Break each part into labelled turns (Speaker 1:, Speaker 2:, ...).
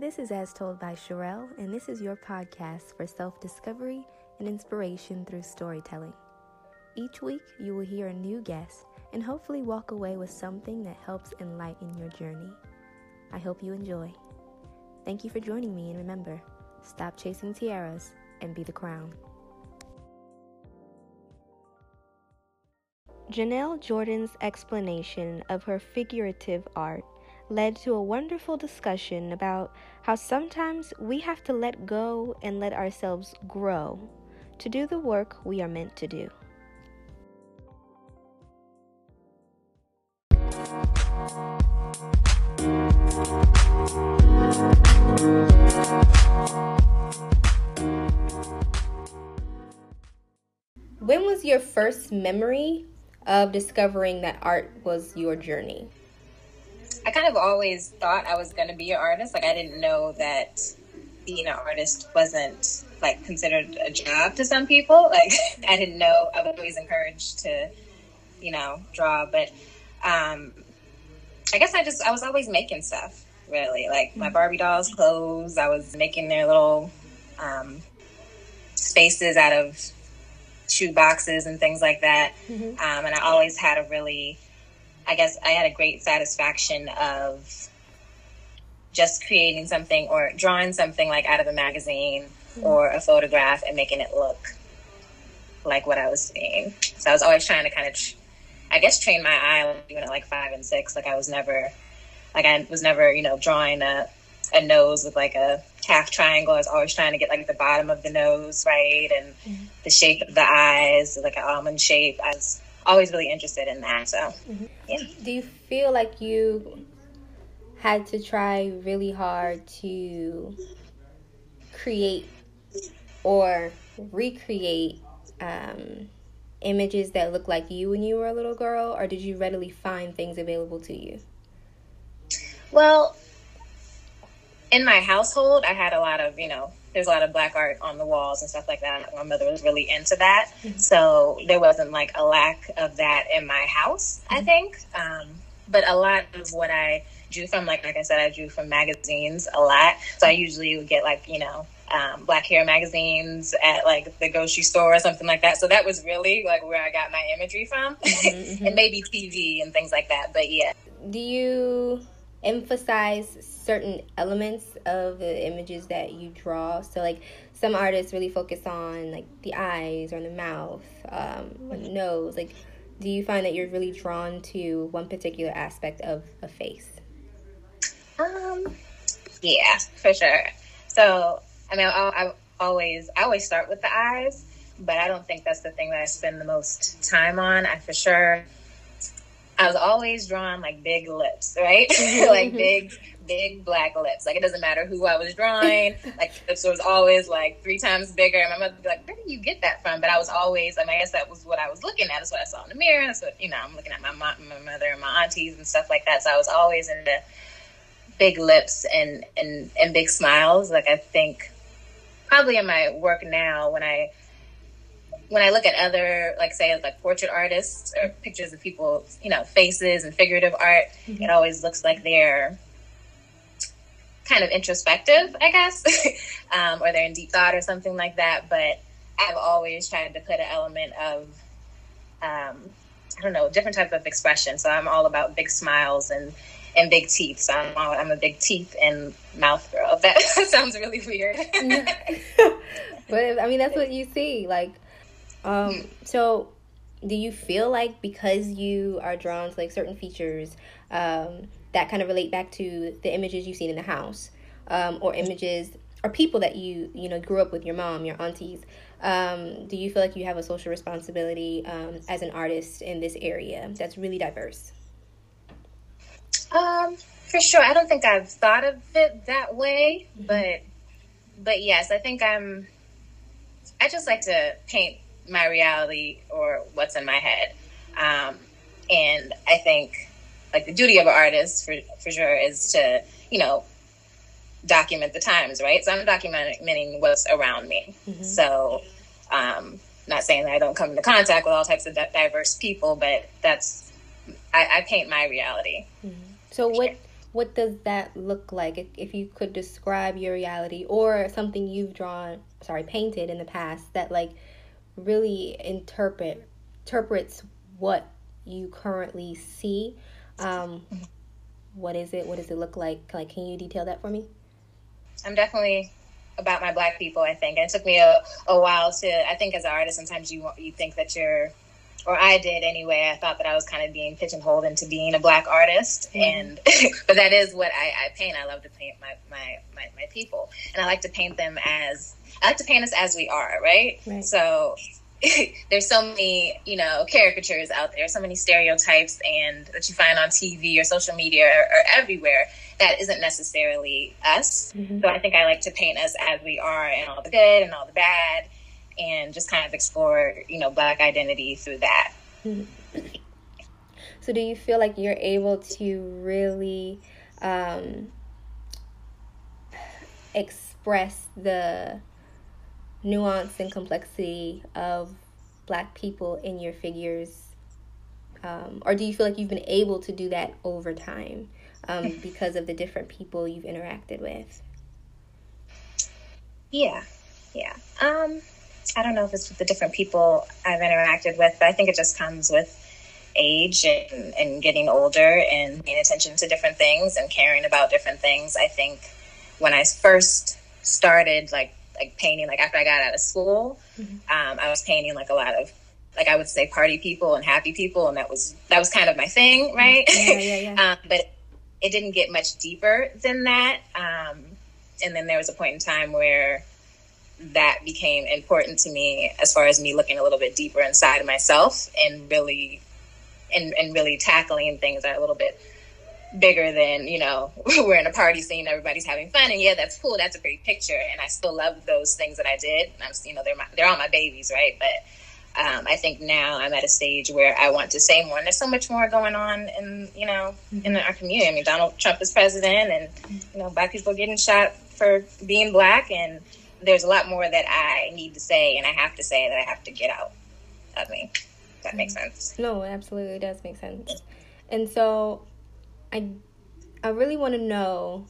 Speaker 1: This is As Told by Sherelle, and this is your podcast for self discovery and inspiration through storytelling. Each week, you will hear a new guest and hopefully walk away with something that helps enlighten your journey. I hope you enjoy. Thank you for joining me, and remember stop chasing tiaras and be the crown. Janelle Jordan's explanation of her figurative art led to a wonderful discussion about how sometimes we have to let go and let ourselves grow to do the work we are meant to do. When was your first memory of discovering that art was your journey?
Speaker 2: I kind of always thought I was going to be an artist. Like I didn't know that being an artist wasn't like considered a job to some people. Like I didn't know. I was always encouraged to, you know, draw. But um, I guess I just I was always making stuff. Really, like my Barbie dolls' clothes. I was making their little um, spaces out of shoe boxes and things like that. Mm-hmm. Um, and I always had a really I guess I had a great satisfaction of just creating something or drawing something like out of a magazine mm-hmm. or a photograph and making it look like what I was seeing. So I was always trying to kind of, I guess, train my eye like, doing it like five and six. Like I was never, like I was never, you know, drawing a, a nose with like a half triangle. I was always trying to get like the bottom of the nose right and mm-hmm. the shape of the eyes, like an almond shape. I was always really interested in that. So, mm-hmm. yeah.
Speaker 1: Do you feel like you had to try really hard to create or recreate um, images that look like you when you were a little girl, or did you readily find things available to you?
Speaker 2: Well, in my household, I had a lot of, you know, there's a lot of black art on the walls and stuff like that. My mother was really into that. Mm-hmm. So there wasn't like a lack of that in my house, mm-hmm. I think. Um, but a lot of what I drew from, like, like I said, I drew from magazines a lot. So I usually would get like, you know, um, black hair magazines at like the grocery store or something like that. So that was really like where I got my imagery from mm-hmm, mm-hmm. and maybe TV and things like that. But yeah.
Speaker 1: Do you emphasize certain elements of the images that you draw. So like some artists really focus on like the eyes or the mouth, um, or the nose. Like, do you find that you're really drawn to one particular aspect of a face?
Speaker 2: Um, yeah, for sure. So I mean, I, I always I always start with the eyes, but I don't think that's the thing that I spend the most time on. I for sure I was always drawing like big lips, right? Mm-hmm, like mm-hmm. big, big black lips. Like it doesn't matter who I was drawing. Like lips was always like three times bigger. And my mother would be like, "Where do you get that from?" But I was always. I mean, I guess that was what I was looking at. That's what I saw in the mirror. That's what you know. I'm looking at my mom, my mother, and my aunties and stuff like that. So I was always into big lips and and and big smiles. Like I think probably in my work now when I when I look at other, like say, like portrait artists or pictures of people, you know, faces and figurative art, mm-hmm. it always looks like they're kind of introspective, I guess, um, or they're in deep thought or something like that. But I've always tried to put an element of, um, I don't know, different type of expression. So I'm all about big smiles and and big teeth. So I'm, I'm a big teeth and mouth girl. That sounds really weird.
Speaker 1: but I mean, that's what you see, like um, so do you feel like because you are drawn to like certain features um, that kind of relate back to the images you've seen in the house um, or images or people that you you know grew up with your mom your aunties? Um, do you feel like you have a social responsibility um, as an artist in this area that's really diverse?
Speaker 2: Um for sure. I don't think i've thought of it that way mm-hmm. but but yes i think i'm i just like to paint my reality or what's in my head. Um, and I think like the duty of an artist for, for sure is to, you know, document the times, right? So I'm documenting what's around me. Mm-hmm. So, um, not saying that I don't come into contact with all types of diverse people, but that's, I, I paint my reality.
Speaker 1: Mm-hmm. So what, what does that look like? If, if you could describe your reality or something you've drawn, sorry, painted in the past that like really interpret interprets what you currently see. Um, what is it? What does it look like? Like, can you detail that for me?
Speaker 2: I'm definitely about my black people. I think and it took me a, a while to. I think as an artist, sometimes you you think that you're, or I did anyway. I thought that I was kind of being pigeonholed into being a black artist, mm-hmm. and but that is what I, I paint. I love to paint my, my my my people, and I like to paint them as I like to paint us as we are, right? right. So there's so many, you know, caricatures out there, so many stereotypes and that you find on TV or social media or, or everywhere that isn't necessarily us. Mm-hmm. So I think I like to paint us as we are and all the good and all the bad and just kind of explore, you know, black identity through that.
Speaker 1: Mm-hmm. So do you feel like you're able to really um, express the nuance and complexity of black people in your figures um, or do you feel like you've been able to do that over time um, because of the different people you've interacted with
Speaker 2: yeah yeah um, i don't know if it's with the different people i've interacted with but i think it just comes with age and, and getting older and paying attention to different things and caring about different things i think when i first started like like painting like after I got out of school. Mm-hmm. Um, I was painting like a lot of like I would say party people and happy people, and that was that was kind of my thing, right? Yeah, yeah, yeah. um, but it didn't get much deeper than that. Um, and then there was a point in time where that became important to me as far as me looking a little bit deeper inside of myself and really and, and really tackling things that are a little bit bigger than you know we're in a party scene everybody's having fun and yeah that's cool that's a pretty picture and i still love those things that i did and i'm you know they're my, they're all my babies right? But um, i think now i'm at a stage where i want to say more and there's so much more going on in you know in our community. I mean donald trump is president and you know black people getting shot for being black and there's a lot more that i need to say and i have to say that i have to get out of me that makes sense
Speaker 1: no it absolutely does make sense and so I I really want to know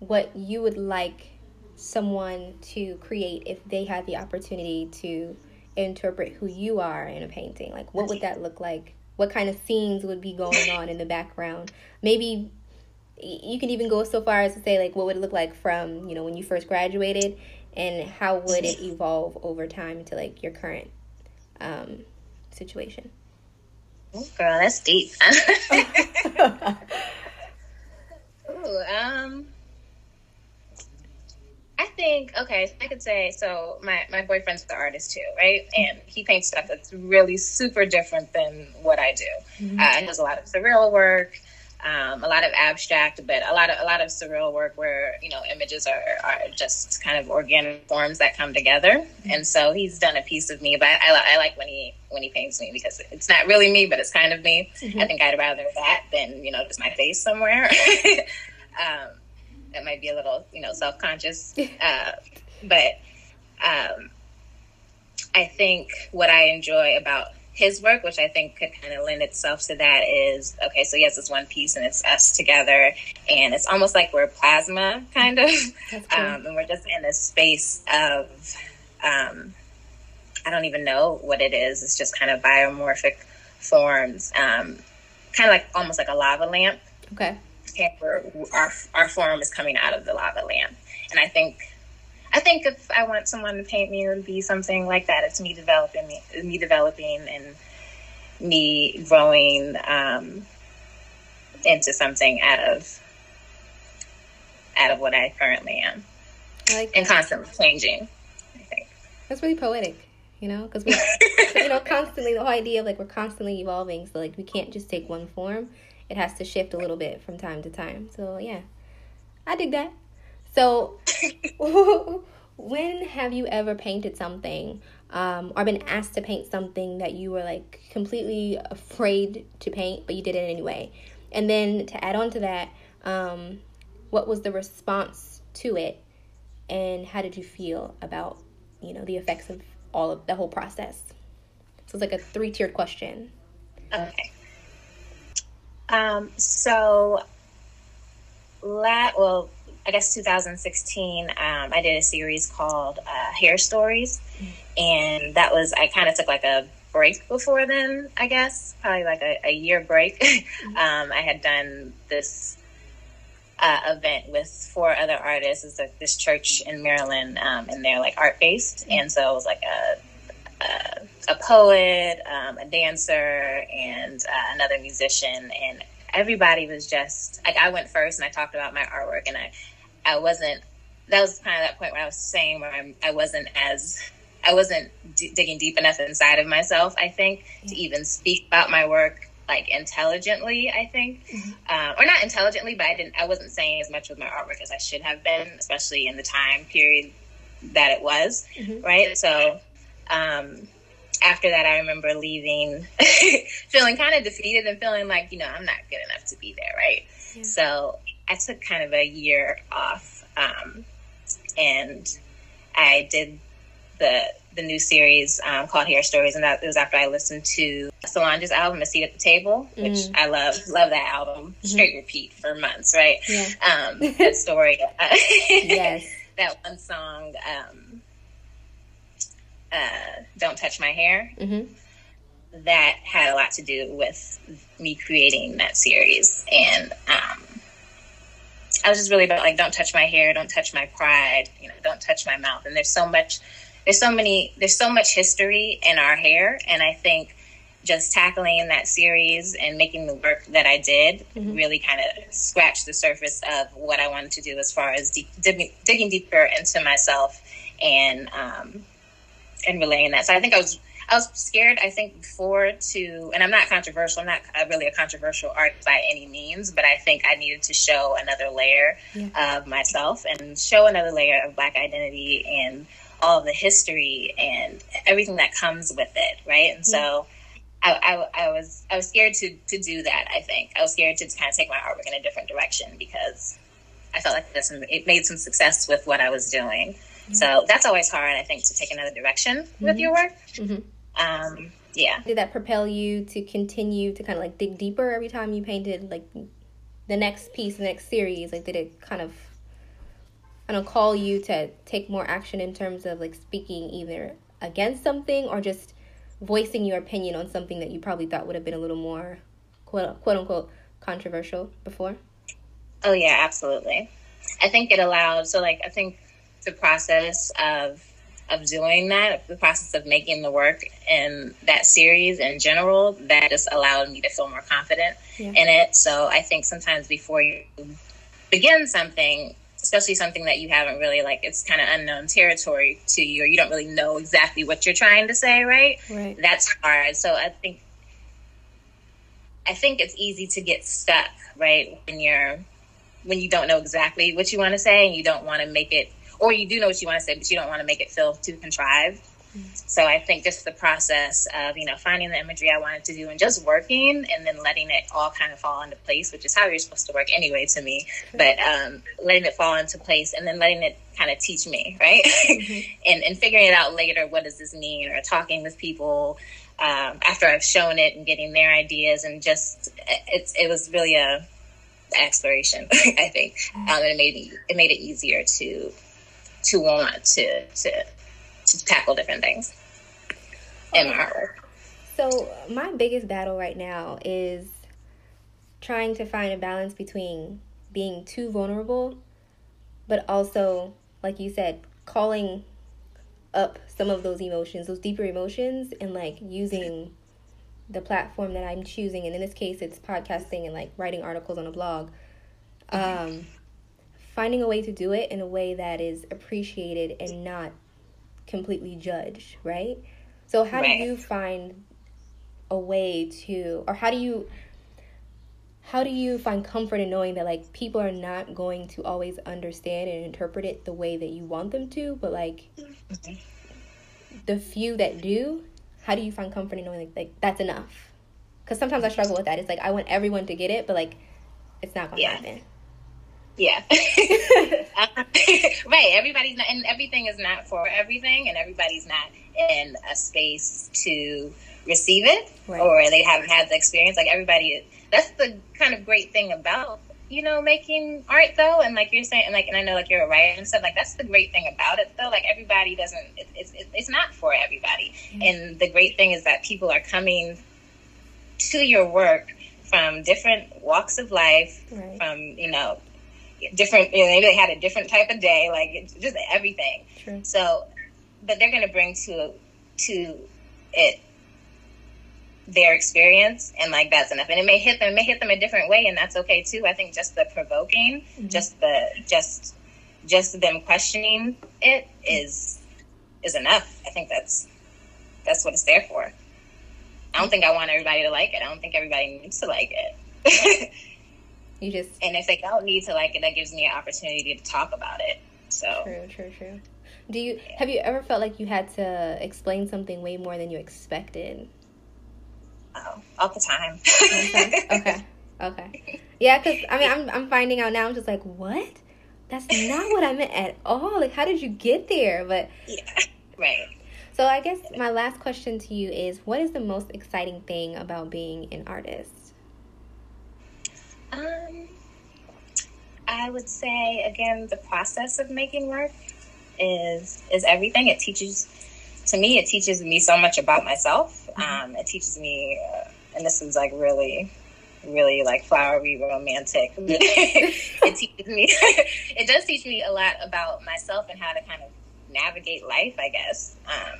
Speaker 1: what you would like someone to create if they had the opportunity to interpret who you are in a painting. Like what would that look like? What kind of scenes would be going on in the background? Maybe you can even go so far as to say like what would it look like from, you know, when you first graduated and how would it evolve over time to like your current um, situation?
Speaker 2: Girl, that's deep. Ooh, um, I think okay. So I could say so. My my boyfriend's the artist too, right? And he paints stuff that's really super different than what I do. Mm-hmm. Uh, he does a lot of surreal work um, a lot of abstract, but a lot of a lot of surreal work where you know images are, are just kind of organic forms that come together. Mm-hmm. And so he's done a piece of me, but I, I, like when he when he paints me because it's not really me, but it's kind of me. Mm-hmm. I think I'd rather that than you know just my face somewhere. um, that might be a little you know self conscious, uh, but um, I think what I enjoy about his work, which I think could kind of lend itself to that, is okay. So he has this one piece, and it's us together, and it's almost like we're plasma, kind of, cool. um, and we're just in a space of, um, I don't even know what it is. It's just kind of biomorphic forms, um, kind of like almost like a lava lamp.
Speaker 1: Okay.
Speaker 2: And our our form is coming out of the lava lamp, and I think I think if I want someone to paint me, it would be something like that. It's me developing, me, me developing, and me growing um, into something out of out of what I currently am, I like and constantly changing. I think
Speaker 1: that's really poetic. You know, because we, you know, constantly the whole idea of like we're constantly evolving, so like we can't just take one form. It has to shift a little bit from time to time. So yeah, I dig that. So, when have you ever painted something um, or been asked to paint something that you were like completely afraid to paint, but you did it anyway? And then to add on to that, um, what was the response to it, and how did you feel about you know the effects of all of the whole process? So it's like a three tiered question.
Speaker 2: Okay. Um, so la- well, I guess 2016, um, I did a series called uh, Hair Stories, and that was I kind of took like a break before then. I guess probably like a, a year break. um, I had done this uh, event with four other artists. It's like this church in Maryland, um, and they're like art based, and so it was like a a, a poet, um, a dancer, and uh, another musician, and everybody was just like I went first and I talked about my artwork and I I wasn't that was kind of that point where I was saying where I'm, I wasn't as I wasn't d- digging deep enough inside of myself I think to even speak about my work like intelligently I think mm-hmm. um, or not intelligently but I didn't I wasn't saying as much with my artwork as I should have been especially in the time period that it was mm-hmm. right so um, after that, I remember leaving, feeling kind of defeated and feeling like, you know, I'm not good enough to be there, right? Yeah. So I took kind of a year off, um, and I did the the new series um, called Hair Stories, and that was after I listened to Solange's album, A Seat at the Table, which mm. I love. Love that album. Mm-hmm. Straight repeat for months, right? Yeah. Um, that story. yes. that one song. Um, uh, Don't Touch My Hair. Mm-hmm. That had a lot to do with me creating that series. And um, I was just really about like, don't touch my hair, don't touch my pride, you know, don't touch my mouth. And there's so much, there's so many, there's so much history in our hair. And I think just tackling that series and making the work that I did mm-hmm. really kind of scratched the surface of what I wanted to do as far as digging deeper into myself and um, and relaying that. So I think I was I was scared. I think before to, and I'm not controversial. I'm not really a controversial artist by any means, but I think I needed to show another layer yeah. of myself and show another layer of Black identity and all the history and everything that comes with it, right? And yeah. so. I, I, I, was I was scared to to do that. I think I was scared to kind of take my artwork in a different direction because I felt like this, and it made some success with what I was doing. So that's always hard, I think, to take another direction mm-hmm. with your work. Mm-hmm. Um, yeah.
Speaker 1: Did that propel you to continue to kind of like dig deeper every time you painted like the next piece, the next series? Like, did it kind of, I don't call you to take more action in terms of like speaking either against something or just voicing your opinion on something that you probably thought would have been a little more quote, quote unquote controversial before?
Speaker 2: Oh, yeah, absolutely. I think it allowed, so like, I think the process of of doing that, the process of making the work in that series in general, that just allowed me to feel more confident yeah. in it. So I think sometimes before you begin something, especially something that you haven't really like, it's kind of unknown territory to you, or you don't really know exactly what you're trying to say, right? Right. That's hard. So I think I think it's easy to get stuck, right, when you're when you don't know exactly what you want to say and you don't want to make it or you do know what you want to say, but you don't want to make it feel too contrived. So I think just the process of, you know, finding the imagery I wanted to do and just working and then letting it all kind of fall into place, which is how you're supposed to work anyway to me, but um, letting it fall into place and then letting it kind of teach me, right? Mm-hmm. and, and figuring it out later, what does this mean? Or talking with people um, after I've shown it and getting their ideas and just, it's, it was really a exploration, I think. Um, and it made, it made it easier to to want to to, to tackle different things in my artwork.
Speaker 1: So my biggest battle right now is trying to find a balance between being too vulnerable, but also, like you said, calling up some of those emotions, those deeper emotions, and like using the platform that I'm choosing. And in this case, it's podcasting and like writing articles on a blog. Um, finding a way to do it in a way that is appreciated and not completely judged, right? So how right. do you find a way to or how do you how do you find comfort in knowing that like people are not going to always understand and interpret it the way that you want them to, but like the few that do, how do you find comfort in knowing like, like that's enough? Because sometimes I struggle with that. It's like I want everyone to get it, but like it's not gonna yeah. happen.
Speaker 2: Yeah. right. Everybody's not, and everything is not for everything, and everybody's not in a space to receive it, right. or they haven't had the experience. Like everybody, that's the kind of great thing about you know, making art though, and like you're saying, and like, and I know like you're a writer and stuff. Like that's the great thing about it though. Like everybody doesn't. It, it's it, it's not for everybody. Mm-hmm. And the great thing is that people are coming to your work from different walks of life, right. from you know, different. You know, maybe they had a different type of day, like just everything. True. So, but they're going to bring to to it their experience and like that's enough and it may hit them it may hit them a different way and that's okay too i think just the provoking mm-hmm. just the just just them questioning it is is enough i think that's that's what it's there for i don't think i want everybody to like it i don't think everybody needs to like it
Speaker 1: you just
Speaker 2: and if they don't need to like it that gives me an opportunity to talk about it so
Speaker 1: true true true do you have you ever felt like you had to explain something way more than you expected
Speaker 2: Oh, all the time.
Speaker 1: okay. okay. Okay. Yeah, because I mean, I'm I'm finding out now. I'm just like, what? That's not what I meant at all. Like, how did you get there? But
Speaker 2: yeah, right.
Speaker 1: So I guess my last question to you is, what is the most exciting thing about being an artist?
Speaker 2: Um, I would say again, the process of making work is is everything. It teaches to me, it teaches me so much about myself. Mm-hmm. Um, it teaches me, uh, and this is like really, really like flowery, romantic. it teaches me, it does teach me a lot about myself and how to kind of navigate life, I guess. Um,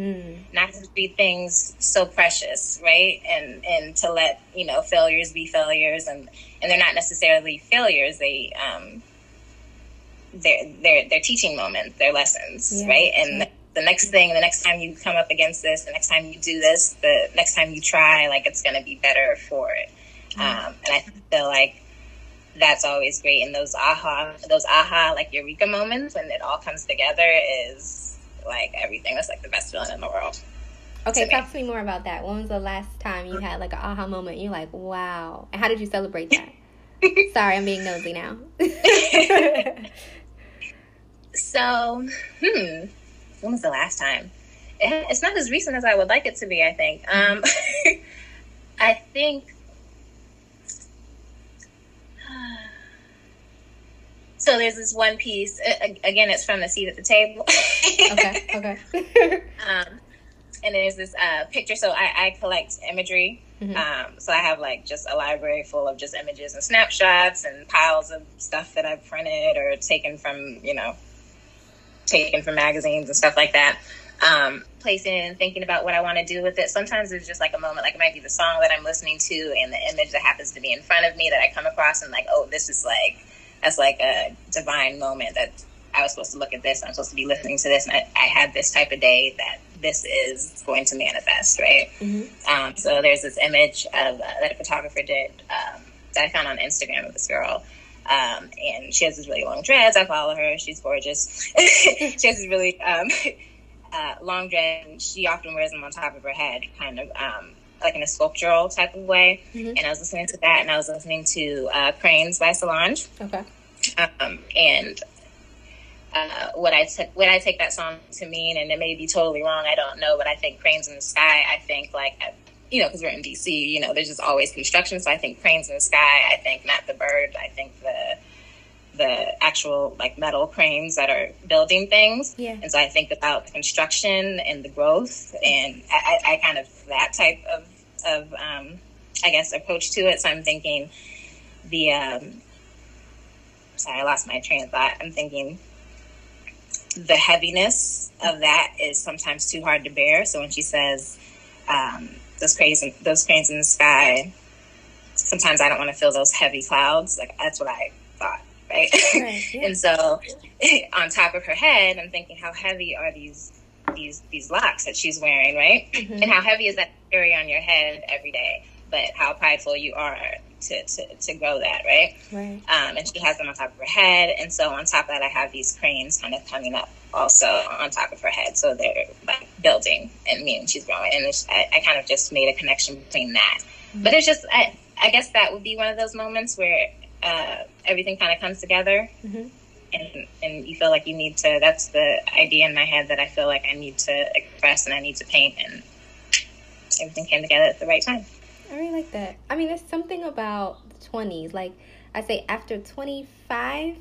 Speaker 2: mm. Not to be things so precious, right? And and to let you know failures be failures, and and they're not necessarily failures. They um, they're they're they're teaching moments, they're lessons, yeah. right? And the next thing, the next time you come up against this, the next time you do this, the next time you try, like it's going to be better for it. Mm-hmm. Um, and I feel like that's always great. And those aha, those aha, like eureka moments when it all comes together is like everything. That's like the best feeling in the world.
Speaker 1: Okay, to talk me. to me more about that. When was the last time you had like an aha moment? You're like, wow. And how did you celebrate that? Sorry, I'm being nosy now.
Speaker 2: so, hmm when was the last time? It's not as recent as I would like it to be. I think. Um, I think. So there's this one piece. Again, it's from the seat at the table. okay. Okay. um, and there's this uh, picture. So I, I collect imagery. Mm-hmm. Um, so I have like just a library full of just images and snapshots and piles of stuff that I've printed or taken from you know taken from magazines and stuff like that. Um, placing and thinking about what I want to do with it. Sometimes it's just like a moment, like it might be the song that I'm listening to and the image that happens to be in front of me that I come across and like, oh, this is like, that's like a divine moment that I was supposed to look at this. I'm supposed to be listening to this. And I, I had this type of day that this is going to manifest, right? Mm-hmm. Um, so there's this image of uh, that a photographer did um, that I found on Instagram of this girl um, and she has this really long dreads. I follow her. She's gorgeous. she has this really um, uh, long dread. She often wears them on top of her head, kind of um, like in a sculptural type of way. Mm-hmm. And I was listening to that, and I was listening to uh, Cranes by Solange.
Speaker 1: Okay.
Speaker 2: Um, and uh, what I took, what I take that song to mean, and it may be totally wrong. I don't know, but I think Cranes in the Sky. I think like you know, because we're in DC, you know, there's just always construction. So I think cranes in the sky. I think not the bird. I think the the actual like metal cranes that are building things.
Speaker 1: Yeah.
Speaker 2: And so I think about construction and the growth, and I, I kind of that type of of um, I guess approach to it. So I'm thinking the um, sorry, I lost my train of thought. I'm thinking the heaviness of that is sometimes too hard to bear. So when she says um, those cranes, in, those cranes in the sky. Sometimes I don't want to feel those heavy clouds. Like that's what I thought, right? right yeah. and so, on top of her head, I'm thinking, how heavy are these these these locks that she's wearing, right? Mm-hmm. And how heavy is that carry on your head every day? But how prideful you are to, to, to grow that, right?
Speaker 1: Right.
Speaker 2: Um, and she has them on top of her head. And so on top of that, I have these cranes kind of coming up also on top of her head. So they're like building and meaning she's growing. And I, I, kind of just made a connection between that. Mm-hmm. But it's just, I, I guess that would be one of those moments where uh, everything kind of comes together. Mm-hmm. And, and you feel like you need to, that's the idea in my head that I feel like I need to express and I need to paint. And everything came together at the right time.
Speaker 1: I really like that. I mean, there's something about the 20s. Like, I say after 25,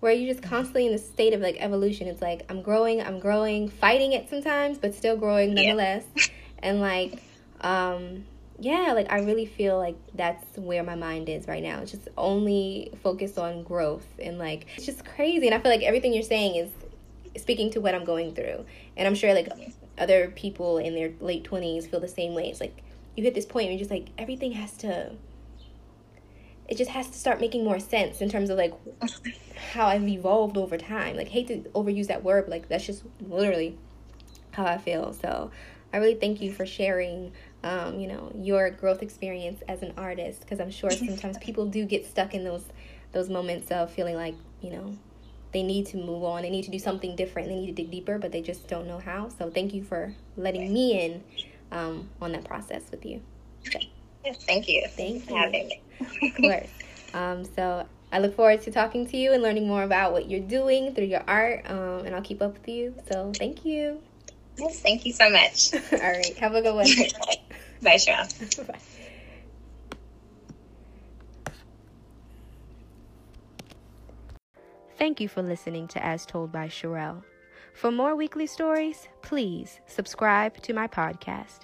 Speaker 1: where you're just constantly in a state of like evolution. It's like I'm growing, I'm growing, fighting it sometimes, but still growing nonetheless. Yeah. and like, um, yeah, like I really feel like that's where my mind is right now. It's just only focused on growth and like it's just crazy. And I feel like everything you're saying is speaking to what I'm going through. And I'm sure like other people in their late 20s feel the same way. It's like you hit this point where you're just like everything has to it just has to start making more sense in terms of like how I've evolved over time. Like hate to overuse that word, but like that's just literally how I feel. So I really thank you for sharing um, you know, your growth experience as an artist because I'm sure sometimes people do get stuck in those those moments of feeling like, you know, they need to move on, they need to do something different, they need to dig deeper, but they just don't know how. So thank you for letting me in um, on that process with you.
Speaker 2: So, yes, thank you.
Speaker 1: Thank you. Having me. of course. Um, so I look forward to talking to you and learning more about what you're doing through your art, um, and I'll keep up with you. So thank you.
Speaker 2: Yes, thank you so much.
Speaker 1: All right, have a good one.
Speaker 2: Bye, Cheryl. Bye.
Speaker 1: Thank you for listening to As Told by Sherelle. For more weekly stories, please subscribe to my podcast.